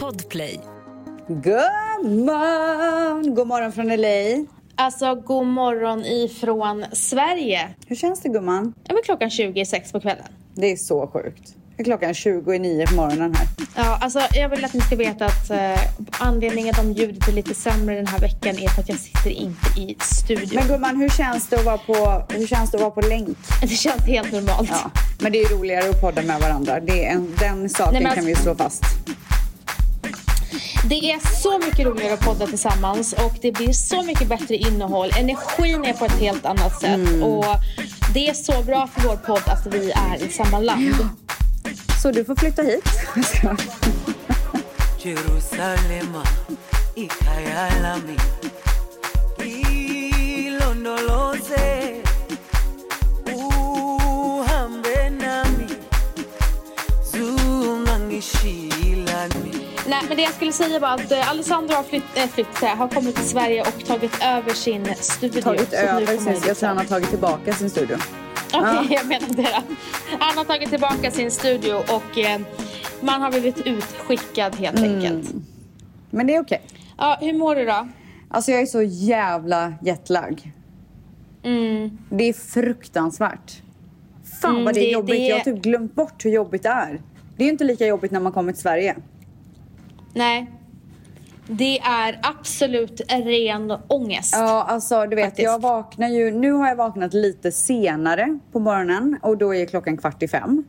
Podplay. Gumman! God morgon från LA. Alltså, god morgon ifrån Sverige. Hur känns det gumman? Ja, men klockan 26 på kvällen. Det är så sjukt. Klockan är 29 på morgonen här. Ja, alltså, jag vill att ni ska veta att eh, anledningen om ljudet är lite sämre den här veckan är för att jag sitter inte i studion. Men gumman, hur känns det att vara på, hur känns det att vara på länk? Det känns helt normalt. Ja, men det är roligare att podda med varandra. Det är en, den saken Nej, men kan vi ju slå fast. Det är så mycket roligare att podda tillsammans och det blir så mycket bättre innehåll. Energin är på ett helt annat sätt. Mm. Och det är så bra för vår podd att vi är i samma land. Så du får flytta hit. Nej, men det jag skulle säga var att eh, Alessandro har, flytt, äh, flytt, äh, har kommit till Sverige och tagit över sin studio. Tagit över jag tror han har tagit tillbaka sin studio. Okej, jag menar det. Han har tagit tillbaka sin studio och eh, man har blivit utskickad helt Mm. enkelt. Men det är okej. Ja, hur mår du då? Alltså jag är så jävla jetlag. Mm. Det är fruktansvärt. Fan Mm, vad det är det- jobbigt. det- Jag har typ glömt bort hur jobbigt det är. Det är ju inte lika jobbigt när man kommer till Sverige. Nej. Det är absolut ren ångest. Ja, alltså du vet, Faktiskt. jag vaknar ju... Nu har jag vaknat lite senare på morgonen och då är klockan kvart i fem.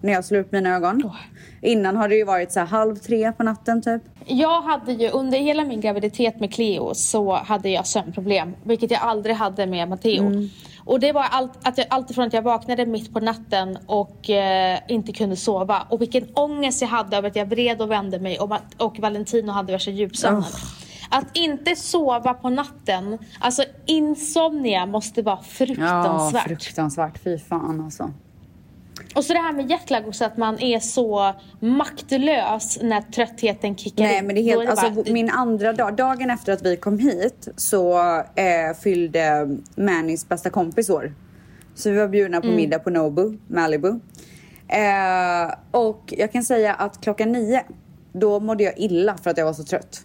När jag slår upp mina ögon. Åh. Innan har det ju varit så halv tre på natten typ. Jag hade ju under hela min graviditet med Cleo så hade jag sömnproblem. Vilket jag aldrig hade med Matteo. Mm. Och det var allt, att jag, allt ifrån att jag vaknade mitt på natten och eh, inte kunde sova. Och vilken ångest jag hade över att jag vred och vände mig och, och Valentino hade värsta djupsömnen. Att inte sova på natten, alltså insomnia måste vara Ja, fruktansvärt. fruktansvärt. Fy fan alltså. Och så det här med jetlag också, att man är så maktlös när tröttheten kickar Nej in. men det är helt, alltså bara- min andra dag, dagen efter att vi kom hit så eh, fyllde Mannys bästa kompis år. Så vi var bjudna Mm. på middag på Nobu, Malibu. Eh, och jag kan säga att klockan nio, då mådde jag illa för att jag var så trött.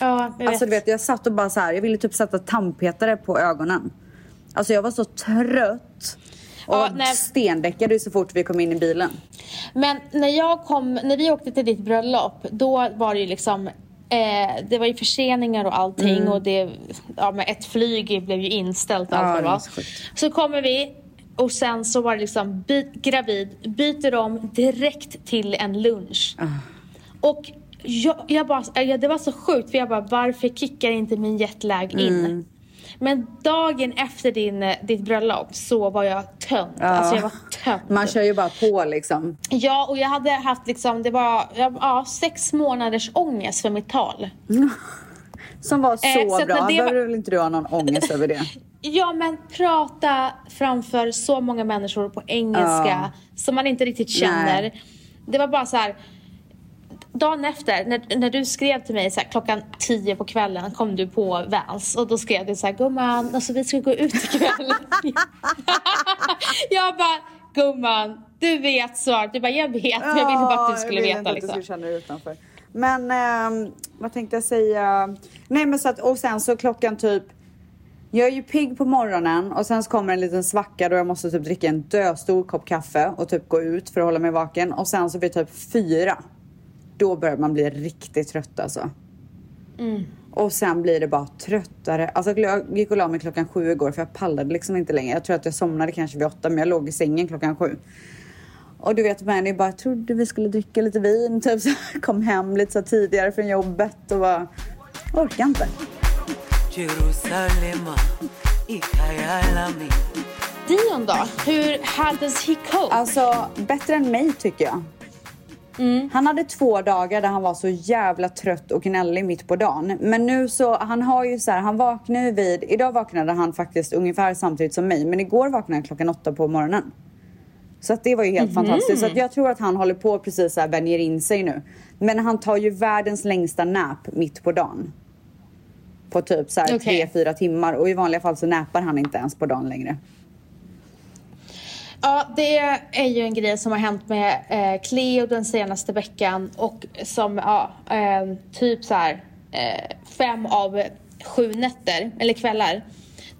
Ja, jag Alltså vet. du vet, jag satt och bara så här, jag ville typ sätta tandpetare på ögonen. Alltså jag var så trött. Och Ja, nej. stendäckade så fort vi kom in i bilen. Men när jag kom, när vi åkte till ditt bröllop, då var det ju liksom eh, det var ju förseningar och allting Mm. och det, ja men ett flyg blev ju inställt och Ja, allt vad det var så. Så kommer vi och sen så var det liksom byt, gravid, byter om direkt till en lunch. Ah. Och jag, jag bara, det var så sjukt för jag bara varför kickar inte min jetlag in? Mm. Men dagen efter din, eh, ditt bröllop så var jag tömd. Alltså jag var tömd. Man kör ju bara på liksom. Ja, och jag hade haft liksom, det var ja, sex månaders ångest för mitt tal. Som var så, Eh, så bra. det Behöver var- väl inte du ha någon ångest över det? Ja, men prata framför så många människor på engelska Ja. som man inte riktigt känner. Nej. Det var bara så här. Dagen efter, när, när du skrev till mig så här, klockan tio på kvällen kom du på Vans och då skrev du så här, gumman, alltså vi ska gå ut ikväll. jag bara, gumman, du vet svaret. Du bara, jag vet, jag ville bara att du skulle veta. inte att Liksom. du skulle känna dig utanför. Men ehm, vad tänkte jag säga? Nej men så att, och sen så klockan typ jag är ju pigg på morgonen och sen så kommer en liten svacka då jag måste typ dricka en döstor kopp kaffe och typ gå ut för att hålla mig vaken. Och sen så vid typ fyra, då börjar man bli riktigt trött alltså. Mm. Och sen blir det bara tröttare. Alltså jag gick och la mig klockan sju igår för jag pallade liksom inte längre. Jag tror att jag somnade kanske vid åtta men jag låg i sängen klockan sju. Och du vet Manny bara, jag trodde vi skulle dricka lite vin. Typ så kom hem lite så tidigare från jobbet och bara, orkar inte. Dion då? Hur, how does he cope? Alltså bättre än mig tycker jag. Han hade två dagar där han var så jävla trött och gnällig mitt på dagen. Men nu så, han har ju så här, han vaknar ju vid, idag vaknade han faktiskt ungefär samtidigt som mig. Men igår vaknade han klockan åtta på morgonen. Så att det var ju helt fantastiskt. Så att jag tror att han håller på precis så här vänjer in sig nu. Men han tar ju världens längsta nap mitt på dagen. På typ så här tre, fyra timmar. Och i vanliga fall så näpar han inte ens på dagen längre. Ja, det är ju en grej som har hänt med eh, Cleo den senaste veckan och som, ja, eh, typ så här eh, fem av sju nätter, eller kvällar.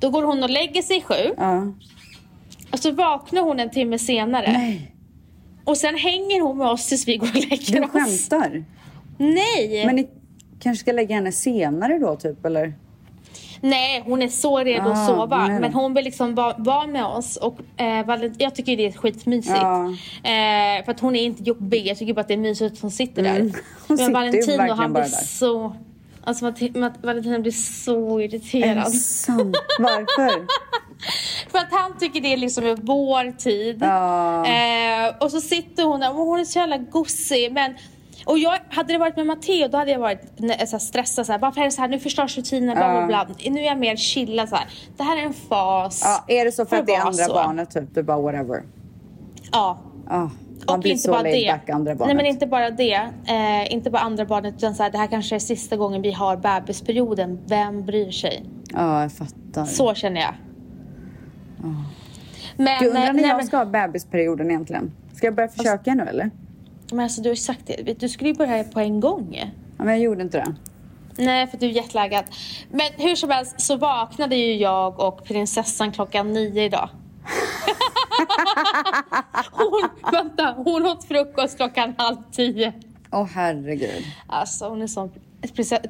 Då går hon och lägger sig sju Ja. och så vaknar hon en timme senare. Nej, Och sen hänger hon med oss tills vi går och lägger du oss. skämtar? Nej! Men ni kanske ska lägga henne senare då typ eller? Nej, hon är så redo Ah, att sova. nej. Men hon vill liksom vara, vara med oss. Och, eh, jag tycker det är skitmysigt. Ja. Eh, för att hon är inte jobbig. Jag tycker bara att det är mysigt att hon sitter där. Mm. Hon ju Valentino han blir så... Alltså Valentino blir så Är irriterad. sant? Varför? För att han tycker det är liksom vår tid. Ja. Eh, och så sitter hon där och hon är så jävla gosig. Men, och jag, hade det varit med Matteo då hade jag varit så här, stressad. Så här, Varför är det så här? Nu förstörs rutinen. Bla, bla, bla. Nu är jag mer chillad. Så här. Det här är en fas. Ja, är det så för att det är andra så. barnet typ? Du bara whatever. Ja. Ja, man Och blir inte så bara det. back andra barnet. Nej men inte bara det. Eh, inte bara andra barnet utan så här, det här kanske är sista gången vi har bebisperioden. Vem bryr sig? Ja, jag fattar. Så känner jag. Men, Gud, undrar eh, när nej, jag men- ska ha bebisperioden egentligen? Ska jag börja försöka nu eller? Men alltså du har ju sagt det. Du skulle ju börja på en gång. Ja, men jag gjorde inte det. Nej, för du är jetlaggad. Men hur som helst så vaknade ju jag och prinsessan klockan nio idag. hon, vänta, hon åt frukost klockan halv tio. Åh herregud. Alltså hon är sån...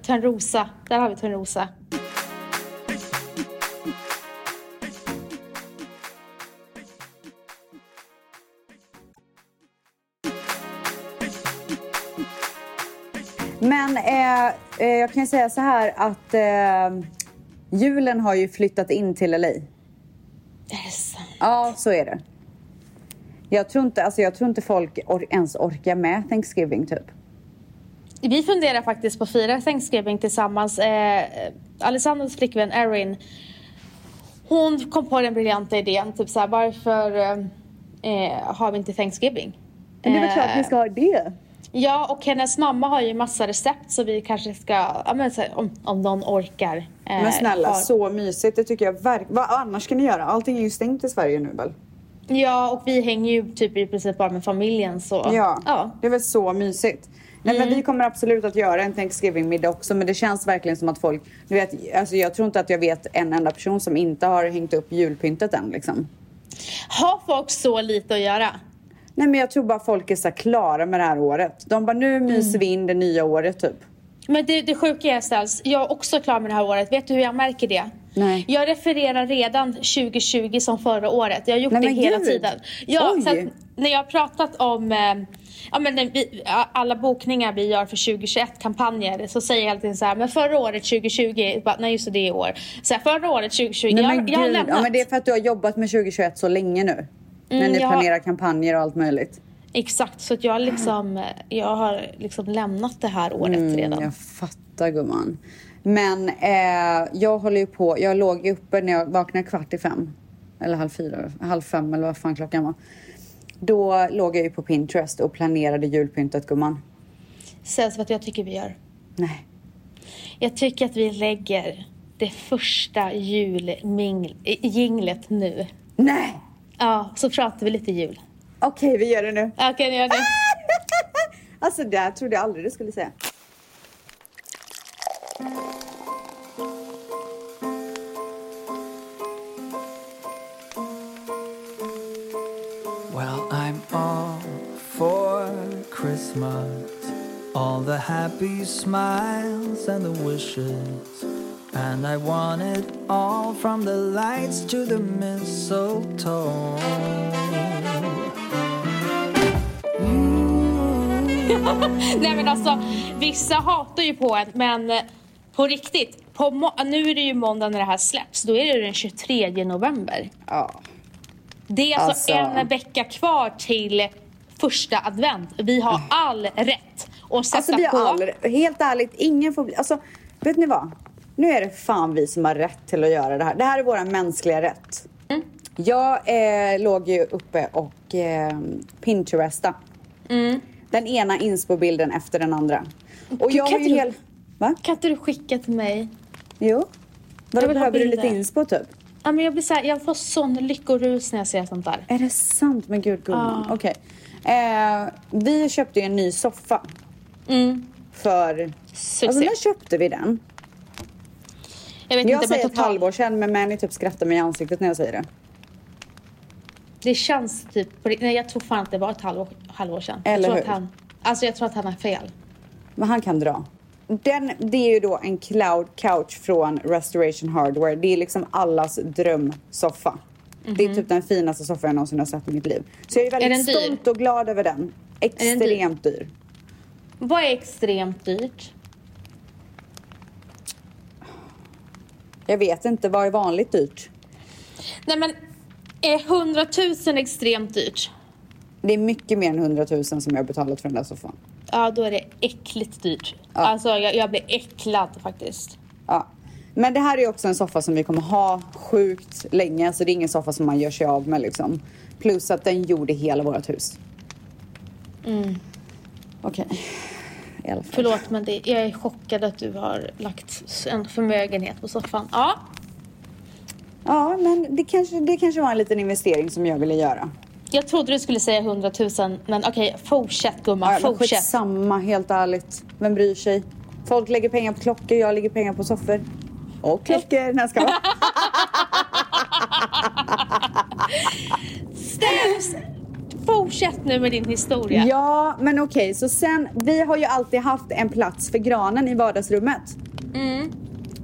Törnrosa. Där har vi Törnrosa. Men eh, eh, jag kan säga så här att eh, julen har ju flyttat in till LA. Är det sant? Ja, så är det. Jag tror inte, alltså jag tror inte folk or- ens orkar med Thanksgiving typ. Vi funderar faktiskt på att fira Thanksgiving tillsammans. Eh, Alessandros flickvän Erin, hon kom på den briljanta idén. Typ såhär, varför eh, eh, har vi inte Thanksgiving? Men det är väl Eh, klart vi ska ha det. Ja, och hennes mamma har ju massa recept så vi kanske ska, ja, men, här, om, om någon orkar. eh, Men snälla, ha- så mysigt. Det tycker jag verkligen. Vad annars ska ni göra? Allting är ju stängt i Sverige nu väl? Ja, och vi hänger ju typ i princip bara med familjen så. Ja, ja. det är väl så mysigt. Nej, Mm. men vi kommer absolut att göra en Thanksgiving-middag också men det känns verkligen som att folk, du vet, alltså jag tror inte att jag vet en enda person som inte har hängt upp julpyntet än liksom. Har folk så lite att göra? Nej men jag tror bara folk är så klara med det här året. De bara nu myser vi in det nya året typ. Men det, det sjuka är ställs, jag är också klar med det här året. Vet du hur jag märker det? Nej. Jag refererar redan 2020 som förra året. Jag har gjort Nej, det hela gud. tiden. Ja, Oj. så att när jag har pratat om eh, ja, men vi, alla bokningar vi gör för 2021-kampanjer så säger jag tiden så här, men förra året 2020, bara, nej just det, det är i år. Så här, förra året 2020, Nej, jag, men jag har lämnat. Ja, men det är för att du har jobbat med 2021 så länge nu. När Mm, ni jag planerar kampanjer och allt möjligt. Exakt, så att jag, liksom, jag har liksom lämnat det här året redan. Mm, jag fattar gumman. Men eh, jag håller ju på, jag låg uppe när jag vaknade kvart i fem. Eller halv fyra, halv fem eller vad fan klockan var. Då låg jag ju på Pinterest och planerade julpyntet gumman. Sägs vad jag tycker vi gör. Nej. Jag tycker att vi lägger det första julminglet nu. Nej! Ja, så pratar vi lite jul. Okej, vi gör det nu. Ja, kan jag göra det? Alltså det här trodde jag aldrig du skulle säga. Well, I'm all for Christmas. All the happy smiles and the wishes. And I want it all from the lights to the mistletoe. Nej men alltså, vissa hatar ju på en, men eh, på riktigt. På må- nu är det ju måndag när det här släpps, då är det den 23 november. Ja. Det är alltså, Alltså. en vecka kvar till första advent. Vi har all rätt att sätta Alltså vi har på. aldrig, helt ärligt, ingen får bli, alltså vet ni vad? Nu är det fan vi som har rätt till att göra det här. Det här är våra mänskliga rätt. Mm. Jag eh, låg ju uppe och eh, Pinteresta. Mm. Den ena inspo-bilden efter den andra. Och jag kan inte hel... du-? Kan inte du skicka till mig? Jo. Vadå, behöver du lite inspo typ? Ja, men jag, blir så här, jag får sån lyckorus när jag ser sånt där. Är det sant? Men gud gumman. Ja. Okej. Eh, vi köpte ju en ny soffa. Mm. För... Succé. Alltså när köpte vi den? Jag vet Jag inte, säger men ett total, halvår sedan men Manny typ skrattar mig i ansiktet när jag säger det. det känns typ... Nej, jag tror fan att det var ett halvår, halvår sedan. Eller jag tror hur? Att han, alltså jag tror att han har fel. Men han kan dra. Den, det är ju då en cloud couch från Restoration Hardware. Det är liksom allas drömsoffa. Det är typ den finaste soffa jag någonsin har sett i mitt liv. Så jag är väldigt Mhm. dyr? stolt och glad över den. den dyr? Extremt dyr. Vad är extremt dyrt? Jag vet inte, vad är vanligt dyrt? Nej men, är 100 000 extremt dyrt? Det är mycket mer än 100 000 som jag har betalat för den där soffan. Ja, då är det äckligt dyrt. Ja. Alltså jag, jag blir äcklad faktiskt. Ja. Men det här är också en soffa som vi kommer ha sjukt länge. Så det är ingen soffa som man gör sig av med liksom. Plus att den gjorde hela vårt hus. Okej. I alla fall. Förlåt men det, jag är chockad att du har lagt en förmögenhet på soffan. Ja, Ja, men det kanske, det kanske var en liten investering som jag ville göra. jag trodde du skulle säga 100 000 men okej, fortsätt gumman, Ja, fortsätt. skitsamma, helt ärligt. Vem bryr sig? Folk lägger pengar på klockor, jag lägger pengar på soffor. Och klockor. Jag skojar. Stäms! Fortsätt nu med din historia. Ja, men okej. så sen, vi har ju alltid haft en plats för granen i vardagsrummet. Mm.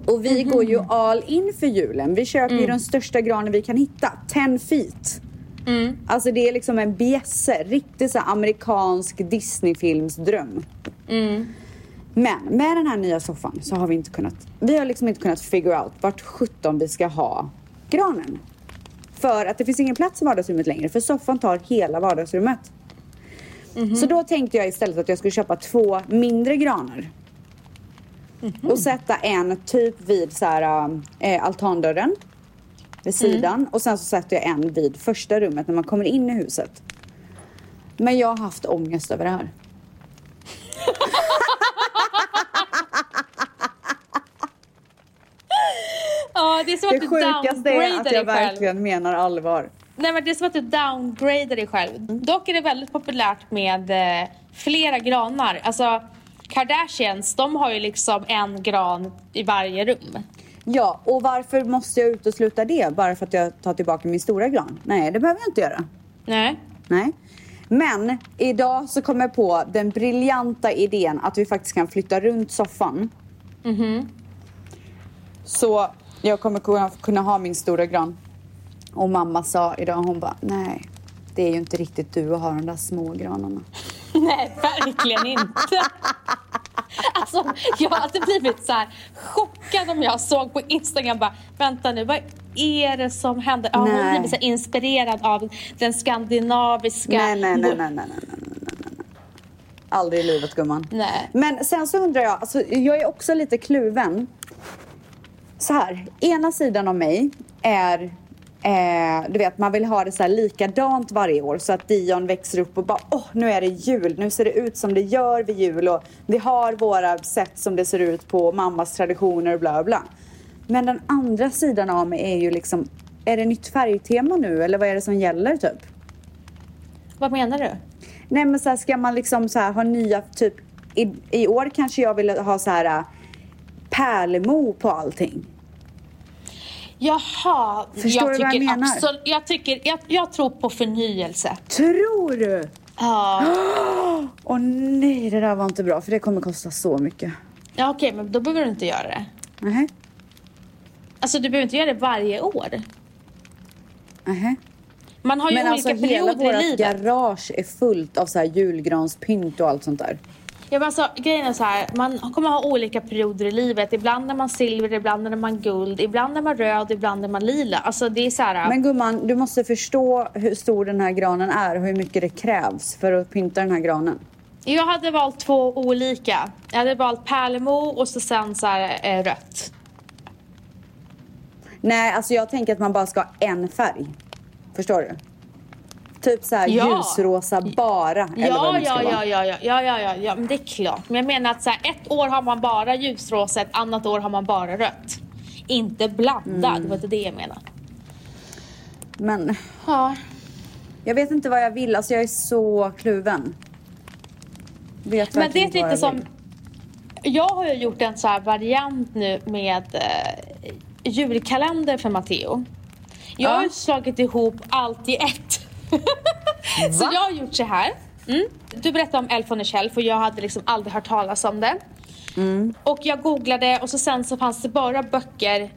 Och vi går ju all in för julen. Vi köper Mm. ju den största granen vi kan hitta. 10 feet. Mm. Alltså det är liksom en bjässe. Riktigt så amerikansk Disneyfilmsdröm. Mm. Men med den här nya soffan så har vi inte kunnat, vi har liksom inte kunnat figure out vart 17 vi ska ha granen. För att det finns ingen plats i vardagsrummet längre för soffan tar hela vardagsrummet. Mhm. Så då tänkte jag istället att jag skulle köpa två mindre granar. Mhm. Och sätta en typ vid så här, äh, altandörren. Vid Mm. sidan. Och sen så sätter jag en vid första rummet när man kommer in i huset. Men jag har haft ångest över det här. Ja, det är som att du sjukaste är att downgradar jag verkligen menar allvar. Nej men det är som att du downgradar dig själv. Dock är det väldigt populärt med eh, flera granar. Alltså Kardashians, de har ju liksom en gran i varje rum. Ja, och varför måste jag utesluta det? Bara för att jag tar tillbaka min stora gran? Nej, det behöver jag inte göra. Nej. Nej. Men idag så kom jag på den briljanta idén att vi faktiskt kan flytta runt soffan. Så jag kommer kunna, kunna ha min stora gran. Och mamma sa idag, hon bara, nej, det är ju inte riktigt du att ha de där små granarna. Nej, verkligen inte. Alltså, jag hade blivit så här chockad om jag såg på Instagram bara, vänta nu, vad är det som händer? Ja, hon blev så inspirerad av den skandinaviska... Nej, nej, nej, nej, nej, nej, nej. Aldrig i livet, gumman. Nej. Men sen så undrar jag, alltså, jag är också lite kluven. Så här, ena sidan av mig är Eh, du vet, man vill ha det så här likadant varje år så att Dion växer upp och bara åh, nu är det jul, nu ser det ut som det gör vid jul och vi har våra sätt som det ser ut på mammas traditioner och bla bla. Men den andra sidan av mig är ju liksom, är det nytt färgtema nu eller vad är det som gäller typ? Vad menar du? Nej men så här, ska man liksom så här ha nya, typ i, i år kanske jag vill ha så här pärlemo på allting. Jaha, Förstår du vad jag tycker menar? absolut- jag, tycker, jag, jag tror på förnyelse. Tror du? Ja, Åh nej, det där var inte bra för det kommer kosta så mycket. ja okej, men då behöver du inte göra det. Nej. Alltså du behöver inte göra det varje år. Nej. Man har ju Men olika alltså hela perioder i vårt livet. garage är fullt av så här julgranspynt och allt sånt där. Ja, men alltså, grejen är så här, man kommer ha olika perioder i livet. Ibland är man silver, ibland är man guld, ibland är man röd, ibland är man lila. Alltså det är så här, Men gumman, du måste förstå hur stor den här granen är och hur mycket det krävs för att pynta den här granen. Jag hade valt två olika. Jag hade valt pärlemo och så sen så här, eh, rött. Nej, alltså jag tänker att man bara ska ha en färg. Förstår du? Typ så här Ja. ljusrosa bara. eller vad Ja, det ja, ja, ja, ja, ja, ja, ja, men det är klart. Men jag menar att så här, ett år har man bara ljusrosa, ett annat år har man bara rött. Inte blanda, Mm. det var inte det jag menade. Men Ja. jag vet inte vad jag vill. Alltså jag är så kluven. Vet Men det är lite som... vill. Jag har ju gjort en så här variant nu med eh, julkalender för Matteo. Jag har Ja. ju slagit ihop allt i ett. så jag har gjort så här. Mm. Du berättade om Elf on a Shelf och jag hade liksom aldrig hört talas om det. Mm. Och jag googlade och så sen så fanns det bara böcker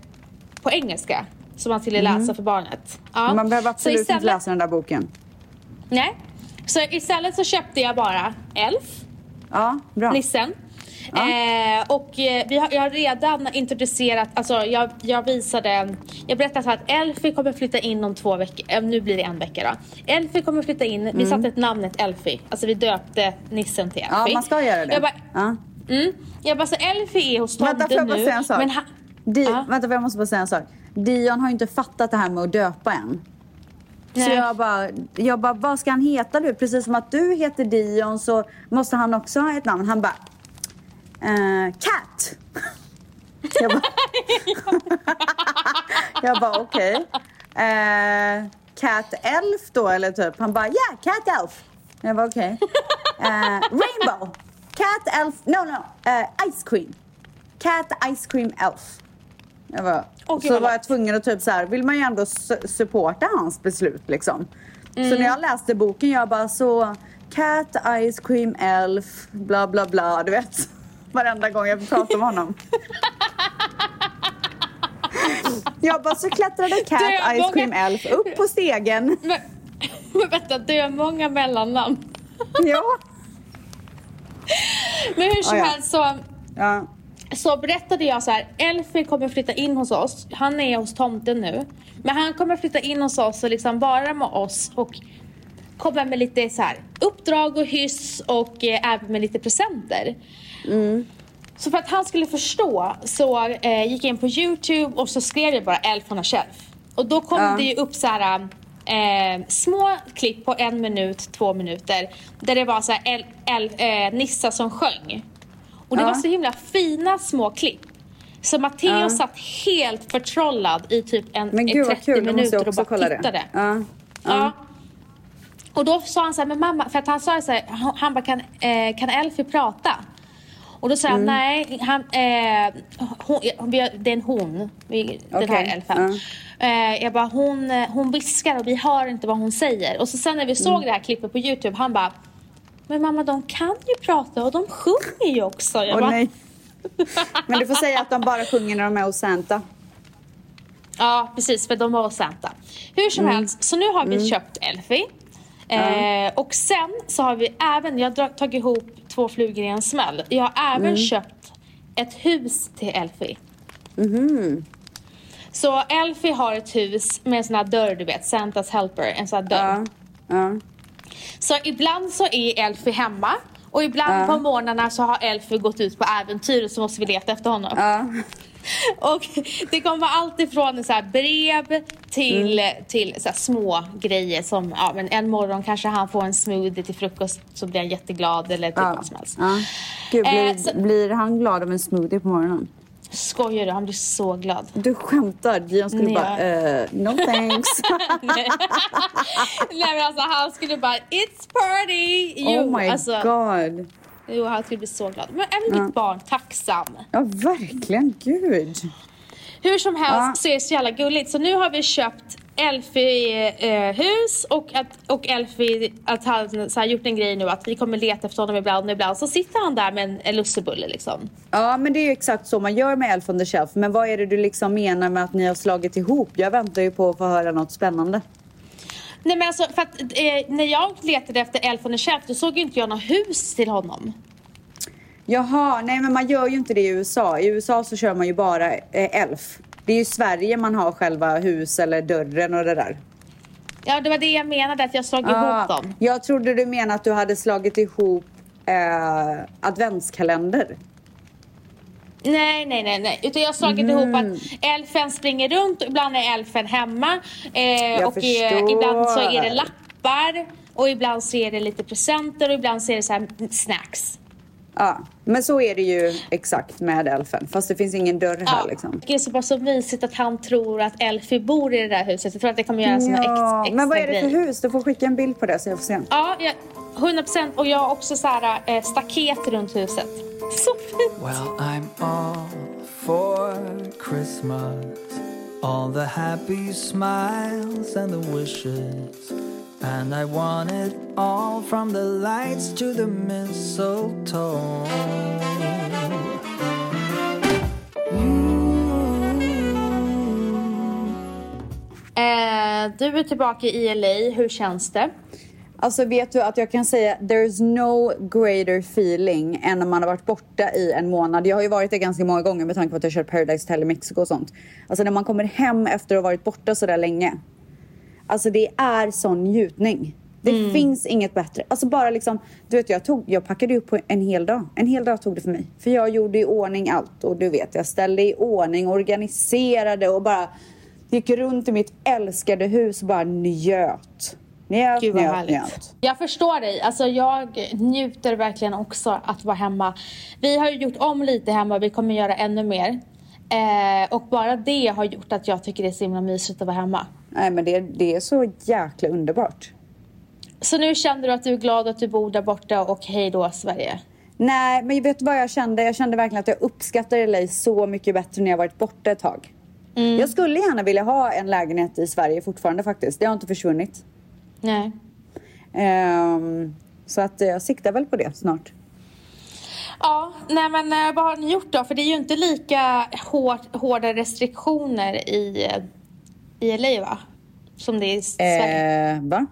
på engelska som man skulle läsa för barnet. Ja. Mm. Man behöver absolut istället- inte läsa den där boken. Nej. Så istället så köpte jag bara Elf Ja, bra. nissen. Ja. Eh, och eh, vi har, jag har redan introducerat, alltså jag, jag visade, jag berättade så här att Elfie kommer flytta in om två veckor, eh, nu blir det en vecka då. Elfie kommer flytta in, vi Mm. satte ett namnet Elfie, alltså vi döpte nissen till Elfie. Ja, man ska göra det. Jag bara, ja. mm, jag bara så Elfie är hos Vänta, får tomten jag bara nu. säga en sak? Men han, Di- Ja. Vänta, jag måste bara säga en sak. Dion har ju inte fattat det här med att döpa än. Så jag bara, jag bara, vad ska han heta du? Precis som att du heter Dion så måste han också ha ett namn. Han bara, eh, Cat. Jag bara, jag bara okej. Eh, Cat Elf då eller typ? Han bara, ja, yeah, Cat Elf. Jag bara okej. Eh, Rainbow. Cat Elf, no no, eh, Ice Cream. Cat Ice Cream Elf. Jag bara, gud, så var jag tvungen att typ så här, vill man ju ändå su- supporta hans beslut liksom. Så Mm. när jag läste boken, jag bara så Cat Ice Cream Elf, bla bla bla, du vet. Varenda gång jag pratar med honom. Jag bara så klättrade Cat Ice vågar- Cream Elf upp på stegen. men, men vänta, det är många mellannamn. Ja. Men hur som ja. helst så ja. så berättade jag så här, Elfie kommer flytta in hos oss. Han är hos tomten nu. Men han kommer flytta in hos oss och liksom vara med oss och komma med lite så här uppdrag och hyss och eh, även med lite presenter. Så för att han skulle förstå så eh, gick jag in på Youtube och så skrev jag bara Elf on a shelf. Och då kom Ja. det ju upp så här eh, små klipp på en minut, två minuter. Där det var så här el, el, eh, Nissa som sjöng. Och det Ja. var så himla fina små klipp. Så Matteo Ja. satt helt förtrollad i typ en, Men gud vad 30 kul, minuter och bara tittade. det. Ja. Ja. Och då sa han så här, men mamma, för att han sa så här, han bara, kan, eh, kan Elfie prata? Och då sa Mm. han, nej, han, eh, hon, det är en hon, vi, den Okej, här Elfen. Eh, jag bara, hon, eh, hon viskar och vi hör inte vad hon säger. Och så sen när vi såg Mm. det här klippet på Youtube, han bara, men mamma de kan ju prata och de sjunger ju också. Jag Åh bara, nej. Men du får säga att de bara sjunger när de är hos Santa. Ja, precis, för de var hos Santa. Hur som helst, så nu har vi köpt Elfie. Eh, och sen så har vi även, jag har tagit ihop två flugor i en smäll. Jag har även köpt ett hus till Elfie. Så Elfie har ett hus med en sån här dörr, du vet, Santas helper, en sån här dörr. Ja. Ja. Så ibland så är Elfie hemma och ibland på morgnarna så har Elfie gått ut på äventyr och så måste vi leta efter honom. Och det kommer vara allt ifrån så brev till, till så små grejer som ja, men en morgon kanske han får en smoothie till frukost så blir han jätteglad eller typ Ja. vad som helst. Ja. Gud, blir, Eh, så- blir han glad av en smoothie på morgonen? Skojar du? Han blir så glad. Du skämtar? Dion skulle Nej. bara, eh, no thanks. Nej men alltså han skulle bara It's party! Jo, oh my alltså, god. Jo han skulle bli så glad. Men även ditt barn tacksam. Ja, verkligen. Gud. Hur som helst Ja. så är det så jävla gulligt. Så nu har vi köpt Elfie eh, hus och, att, och Elfie att han så här, gjort en grej nu att vi kommer leta efter honom ibland och ibland så sitter han där med en, en lussebulle liksom. Ja, men det är ju exakt så man gör med Elf on the Shelf. Men vad är det du liksom menar med att ni har slagit ihop? Jag väntar ju på att få höra något spännande. Nej men alltså för att eh, när jag letade efter Elf on the Shelf då såg ju inte jag något hus till honom. Jaha, nej men man gör ju inte det i USA. I USA så kör man ju bara eh, Elf. Det är ju i Sverige man har själva hus eller dörren och det där. Ja det var det jag menade att jag slog ihop Ah, dem. jag trodde du menade att du hade slagit ihop eh, adventskalender. Nej, nej, nej, nej. Utan jag har slagit Mm. ihop att elfen springer runt och ibland är elfen hemma. Eh, och eh, ibland så är det lappar och ibland så är det lite presenter och ibland så är det så här snacks. Ja, men så är det ju exakt med Elfen. Fast det finns ingen dörr här Ja. liksom. Det är så pass så mysigt att han tror att Elfie bor i det där huset. Jag tror att det kommer göra en ex, Ja, extra men vad är det för grej. hus? Du får skicka en bild på det så jag får se. Ja, jag, 100 procent. Och jag har också så här, eh, staket runt huset. Så fint! Well, I'm all for Christmas. All the happy smiles and the wishes. And I want it all from the lights to the mistletoe. Eh, du är tillbaka i LA. Hur känns det? Alltså vet du att jag kan säga there's no greater feeling än när man har varit borta i en månad. Jag har ju varit det ganska många gånger med tanke på att jag kört Paradise Hotel i Mexiko och sånt. Alltså när man kommer hem efter att ha varit borta så där länge. Alltså det är sån njutning. Det finns inget bättre. Alltså bara liksom, du vet jag, tog, jag packade upp på en hel dag. En hel dag tog det för mig. För jag gjorde i ordning allt och du vet jag ställde i ordning, organiserade och bara gick runt i mitt älskade hus och bara njöt. Njöt, Gud njöt, härligt. njöt. Jag förstår dig. Alltså jag njuter verkligen också att vara hemma. Vi har ju gjort om lite hemma. Vi kommer göra ännu mer. Eh, och bara det har gjort att jag tycker det är så himla mysigt att vara hemma. Nej men det, det är så jäkla underbart. Så nu känner du att du är glad att du bor där borta och hej då Sverige. Nej, men vet du vad jag kände? Jag kände verkligen att jag uppskattar LA så mycket bättre när jag varit borta ett tag. Jag skulle gärna vilja ha en lägenhet i Sverige fortfarande faktiskt. Det har inte försvunnit. Nej. Ehm, så att jag siktar väl på det snart. Ja, nej men eh, vad har ni gjort då? För det är ju inte lika hårt, hårda restriktioner i, i LA va? Som det är i Sverige. Eh, va?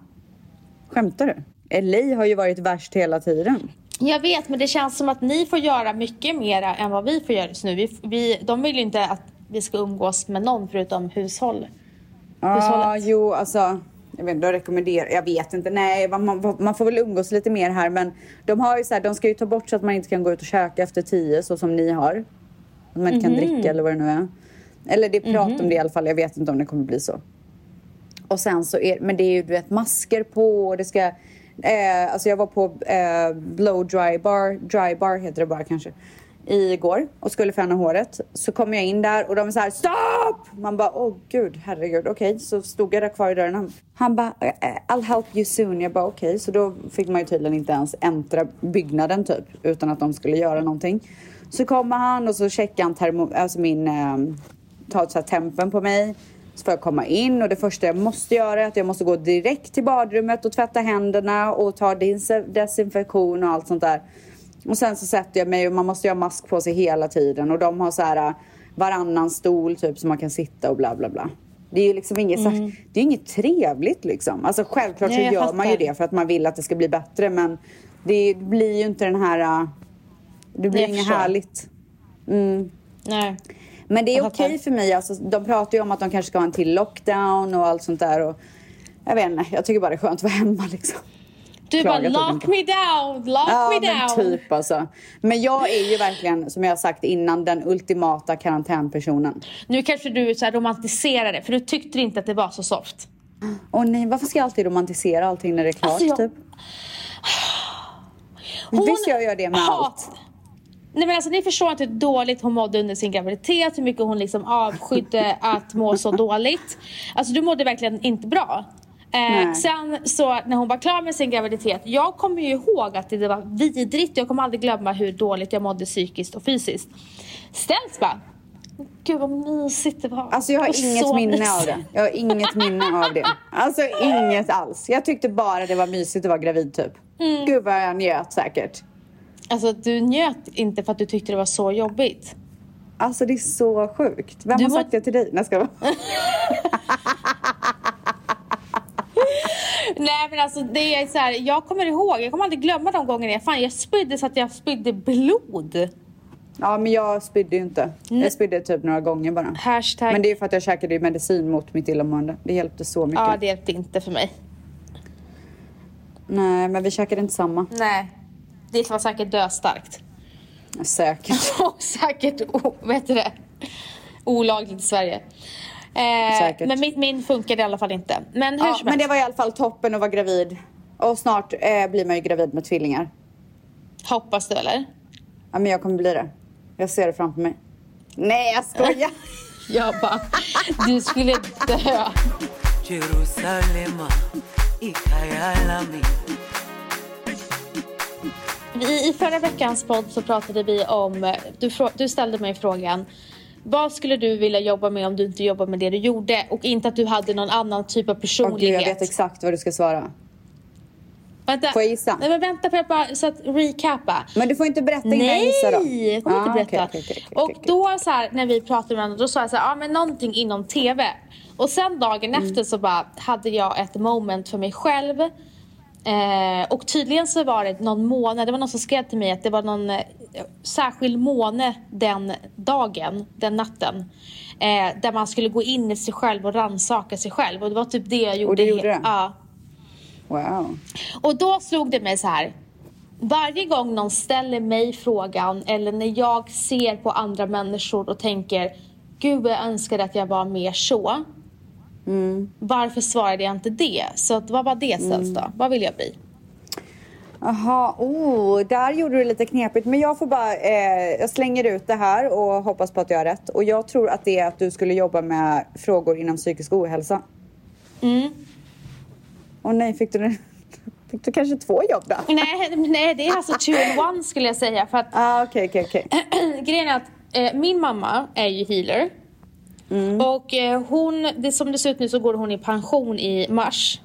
Skämtar du? LA har ju varit värst hela tiden. Jag vet, men det känns som att ni får göra mycket mer än vad vi får göra just nu. Vi, vi, de vill ju inte att vi ska umgås med någon förutom hushåll. Hushållet. jo alltså. Jag vet inte, de rekommenderar, jag vet inte, nej man, man, får väl umgås lite mer här men de har ju så här, de ska ju ta bort så att man inte kan gå ut och käka efter tio så som ni har. Att man inte kan dricka eller vad det nu är. Eller det är prat om det i alla fall, jag vet inte om det kommer bli så. Och sen så är, men det är ju du vet masker på och det ska, eh, alltså jag var på eh, blow dry bar, dry bar heter det bara kanske, igår och skulle färga håret. Så kom jag in där och de är så här stopp! Man bara åh gud herregud okej så stod jag där kvar i dörren. Han bara eh, eh, I'll help you soon. Jag bara okej så då fick man ju tydligen inte ens äntra byggnaden typ utan att de skulle göra någonting. Så kommer han och så checkar han termo, alltså min, eh, tar så här tempen på mig. Så får jag komma in och det första jag måste göra är att jag måste gå direkt till badrummet och tvätta händerna och ta desinfektion och allt sånt där. Och sen så sätter jag mig och man måste ju ha mask på sig hela tiden och de har så här äh, varannan stol typ som man kan sitta och bla bla bla. Det är ju liksom inget, så här, det är inget trevligt liksom. Alltså självklart Nej, så gör man ju det för att man vill att det ska bli bättre men det blir ju inte den här, äh, det blir inget härligt. Nej. Men det är okej fattar. för mig. Alltså, de pratar ju om att de kanske ska ha en till lockdown och allt sånt där. Och, jag vet inte, jag tycker bara det är skönt att vara hemma liksom. Du bara lock me down, lock Ja me men down. typ alltså. Men jag är ju verkligen, som jag har sagt innan, den ultimata karantänpersonen. Nu kanske du så här romantiserar det, för du tyckte inte att det var så soft. Åh nej, varför ska jag alltid romantisera allting när det är klart Alltså, jag- typ? Visst jag gör det med allt. Nej men alltså ni förstår inte hur dåligt hon mådde under sin graviditet, hur mycket hon liksom avskydde att må så dåligt. Alltså du mådde verkligen inte bra. Eh, sen så när hon var klar med sin graviditet, jag kommer ju ihåg att det var vidrigt, jag kommer aldrig glömma hur dåligt jag mådde psykiskt och fysiskt. Ställs bara, gud vad mysigt det var. Alltså jag har inget minne mysigt. av det. Jag har inget minne av det. Alltså inget alls. Jag tyckte bara det var mysigt att vara gravid typ. Mm. Gud vad jag njöt säkert. Alltså du njöt inte för att du tyckte det var så jobbigt. Alltså det är så sjukt. Vem Du har må- sagt det till dig? Nej, ska Nej men alltså det är så här, jag kommer ihåg, jag kommer aldrig glömma de gångerna jag, fan, jag spydde så att jag spydde blod. Ja men jag spydde ju inte. Jag spydde typ några gånger bara. Hashtag, Men det är för att jag käkade medicin mot mitt illamående. Det hjälpte så mycket. ja det hjälpte inte för mig. Nej men vi käkade inte samma. Nej. Det var säkert döstarkt. Säkert. Och säkert, o- vad heter det? Olagligt i Sverige. Eh, men min, min funkade i alla fall inte. Men hur Ja, men det var i alla fall toppen att vara gravid. Och snart eh, blir man ju gravid med tvillingar. Hoppas du eller? Ja, men jag kommer bli det. Jag ser det framför mig. Nej, jag skojar! jag bara, du skulle dö. I, I förra veckans podd så pratade vi om, du, du ställde mig frågan vad skulle du vilja jobba med om du inte jobbar med det du gjorde? Och inte att du hade någon annan typ av personlighet. Gud, jag vet exakt vad du ska svara. Vänta. Får jag gissa? Nej men vänta för att bara så att recapa. Men du får inte berätta innan jag gissar då. Nej, jag kommer ah, inte berätta. Okay, okay, okay, och då så här, när vi pratade med varandra då sa jag så här, ja men någonting inom TV. Och sen dagen mm. efter så bara hade jag ett moment för mig själv. Eh, och tydligen så var det någon månad, det var någon som skrev till mig att det var någon eh, särskild måne den dagen, den natten. Eh, där man skulle gå in i sig själv och rannsaka sig själv. Och det var typ det jag gjorde. Och det gjorde det? Ja. Wow. Och då slog det mig så här. Varje gång någon ställer mig frågan eller när jag ser på andra människor och tänker Gud, jag önskar att jag var mer så. Mm. Varför svarade jag inte det? Så vad var det ställs mm. då? Vad vill jag bli? Jaha, oh, där gjorde du det lite knepigt. Men jag får bara, eh, jag slänger ut det här och hoppas på att jag har rätt. Och jag tror att det är att du skulle jobba med frågor inom psykisk ohälsa. Mm. Och nej, fick du, fick du kanske två jobb då? Nej, nej det är alltså two in one skulle jag säga. För att, ah, okay, okay, okay. grejen är att eh, min mamma är ju healer. Mm. Och eh, hon, det, som det ser ut nu så går hon i pension i mars.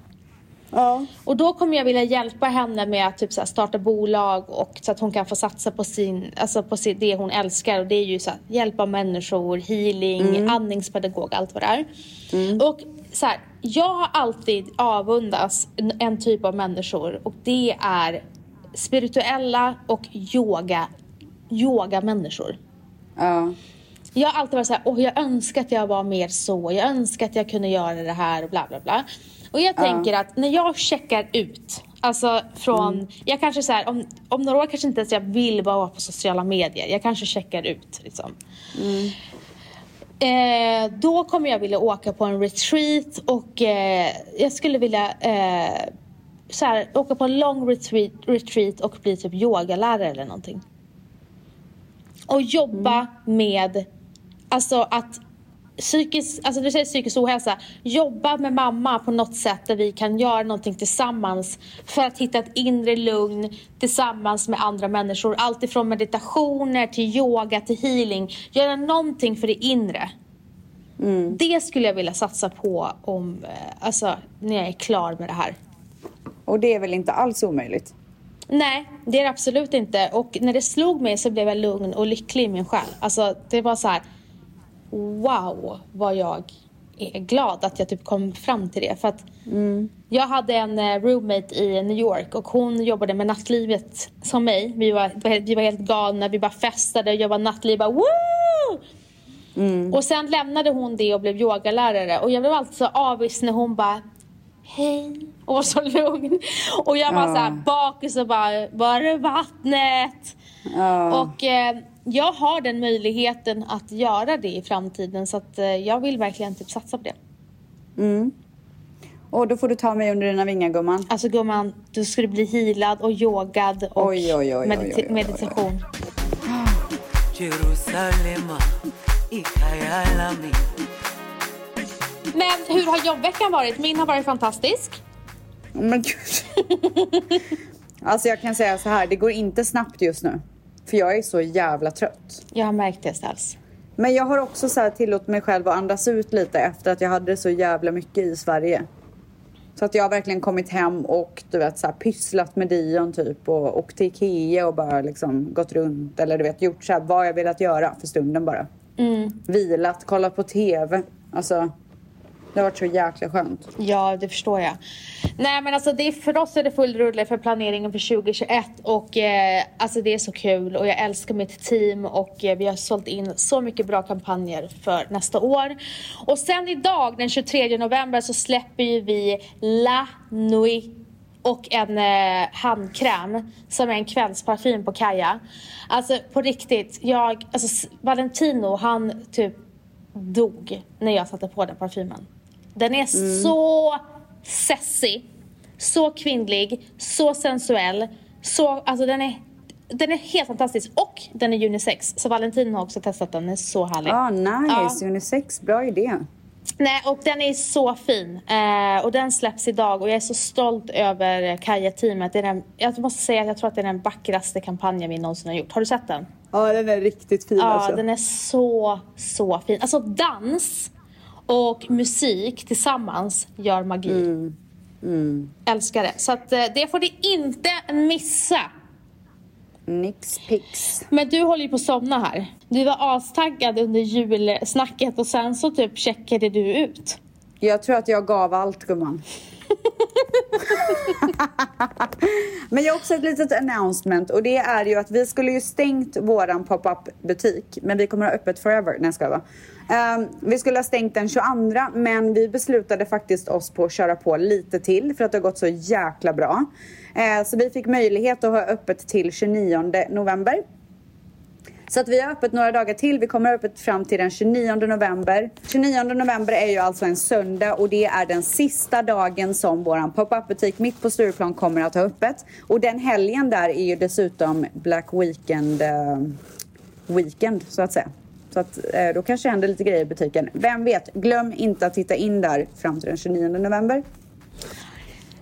Ja. Och då kommer jag vilja hjälpa henne med att typ, så starta bolag och så att hon kan få satsa på, sin, alltså på sin, det hon älskar. Och det är ju så hjälpa människor, healing, mm. andningspedagog, allt vad det är. Mm. Och så här, jag har alltid avundats en typ av människor och det är spirituella och yoga, yoga människor. Ja. Jag har alltid varit så här, oh, jag önskar att jag var mer så, jag önskar att jag kunde göra det här och bla bla bla. Och jag tänker att när jag checkar ut, alltså från, mm. jag kanske så här, om, om några år kanske inte ens jag vill vara på sociala medier, jag kanske checkar ut liksom. Mm. Eh, då kommer jag vilja åka på en retreat och eh, jag skulle vilja eh, så här, åka på en lång retreat, retreat och bli typ yogalärare eller någonting. Och jobba mm. med, alltså att psykisk, alltså du säger psykisk ohälsa, jobba med mamma på något sätt där vi kan göra någonting tillsammans för att hitta ett inre lugn tillsammans med andra människor. Allt ifrån meditationer till yoga till healing. Göra någonting för det inre. Mm. Det skulle jag vilja satsa på om, eh, alltså, när jag är klar med det här. Och det är väl inte alls omöjligt? Nej, det är det absolut inte. Och när det slog mig så blev jag lugn och lycklig i min själ. Alltså, det var så här wow vad jag är glad att jag typ kom fram till det. För att mm. Jag hade en eh, roommate i New York och hon jobbade med nattlivet som mig. Vi var, vi var helt galna, vi bara festade, jobbade nattliv, bara woo! Mm. Och sen lämnade hon det och blev yogalärare och jag blev alltid så avis när hon bara Hej och var så lugn. Och jag var ja. så här bakis och bara, var är vattnet? Ja. Och eh, jag har den möjligheten att göra det i framtiden så att eh, jag vill verkligen typ satsa på det. Mm. Och då får du ta mig under dina vingar gumman. Alltså gumman, du skulle bli healad och yogad och oj, oj, oj, medit meditation. Men hur har jobbveckan varit? Min har varit fantastisk. Men gud. alltså jag kan säga så här, det går inte snabbt just nu. För jag är så jävla trött. Jag har märkt det ställs. Men jag har också så här tillåtit mig själv att andas ut lite efter att jag hade så jävla mycket i Sverige. Så att jag har verkligen kommit hem och du vet så här, pysslat med Dion typ och åkt till Ikea och bara liksom gått runt eller du vet gjort så här, vad jag velat göra för stunden bara. Mm. Vilat, kollat på TV. Alltså det har varit så jäkla skönt. Ja, det förstår jag. Nej, men alltså det är, för oss är det full rulle för planeringen för 2021 och eh, alltså det är så kul och jag älskar mitt team och eh, vi har sålt in så mycket bra kampanjer för nästa år. Och sen idag den 23 november så släpper ju vi La Nuit och en eh, handkräm som är en kvällsparfym på Kaja. Alltså på riktigt, jag, alltså Valentino han typ dog när jag satte på den parfymen. Den är mm. så sessig, så kvinnlig, så sensuell. Så, alltså den är den är helt fantastisk och den är unisex. Så Valentin har också testat den, den är så härlig. Ah, nice, ja. unisex, bra idé. Nej, och den är så fin. Eh, och den släpps idag och jag är så stolt över Kaja-teamet. Jag måste säga att jag tror att det är den vackraste kampanjen vi någonsin har gjort. Har du sett den? Ja, den är riktigt fin ja, alltså. Ja, den är så, så fin. Alltså dans och musik tillsammans gör magi. Mm. Mm. Älskar det. Så att, eh, det får ni inte missa. Nix pix. Men du håller ju på att somna här. Du var astaggad under julsnacket och sen så typ checkade du ut. Jag tror att jag gav allt gumman. Men jag har också ett litet announcement och det är ju att vi skulle ju stängt våran pop-up butik men vi kommer ha öppet forever. Nej ska jag um, Vi skulle ha stängt den 22 men vi beslutade faktiskt oss på att köra på lite till för att det har gått så jäkla bra. Uh, så vi fick möjlighet att ha öppet till 29 november. Så att vi har öppet några dagar till. Vi kommer ha öppet fram till den 29 november. 29 november är ju alltså en söndag och det är den sista dagen som våran pop-up butik mitt på Stureplan kommer att ha öppet. Och den helgen där är ju dessutom Black Weekend uh, weekend så att säga. Så att eh, då kanske händer lite grejer i butiken. Vem vet? Glöm inte att titta in där fram till den 29 november.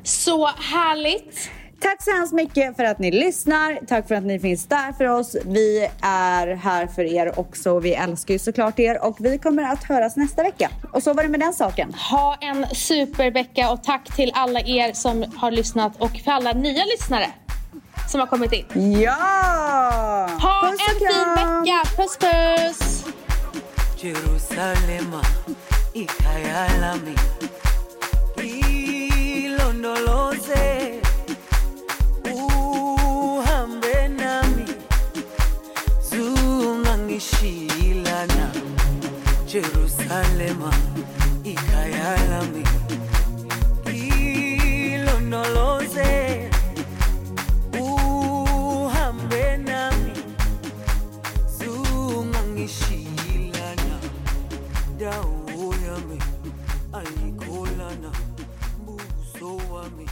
Så härligt! Tack så hemskt mycket för att ni lyssnar. Tack för att ni finns där för oss. Vi är här för er också. Vi älskar ju såklart er och vi kommer att höras nästa vecka. Och så var det med den saken. Ha en supervecka och tack till alla er som har lyssnat och för alla nya lyssnare som har kommit in. Ja! Ha puss en fin vecka. Puss puss! Jerusalema ikayalami ilonoloze uhambe nami. Zungangishilana dawo yami ayikholana. Buso wami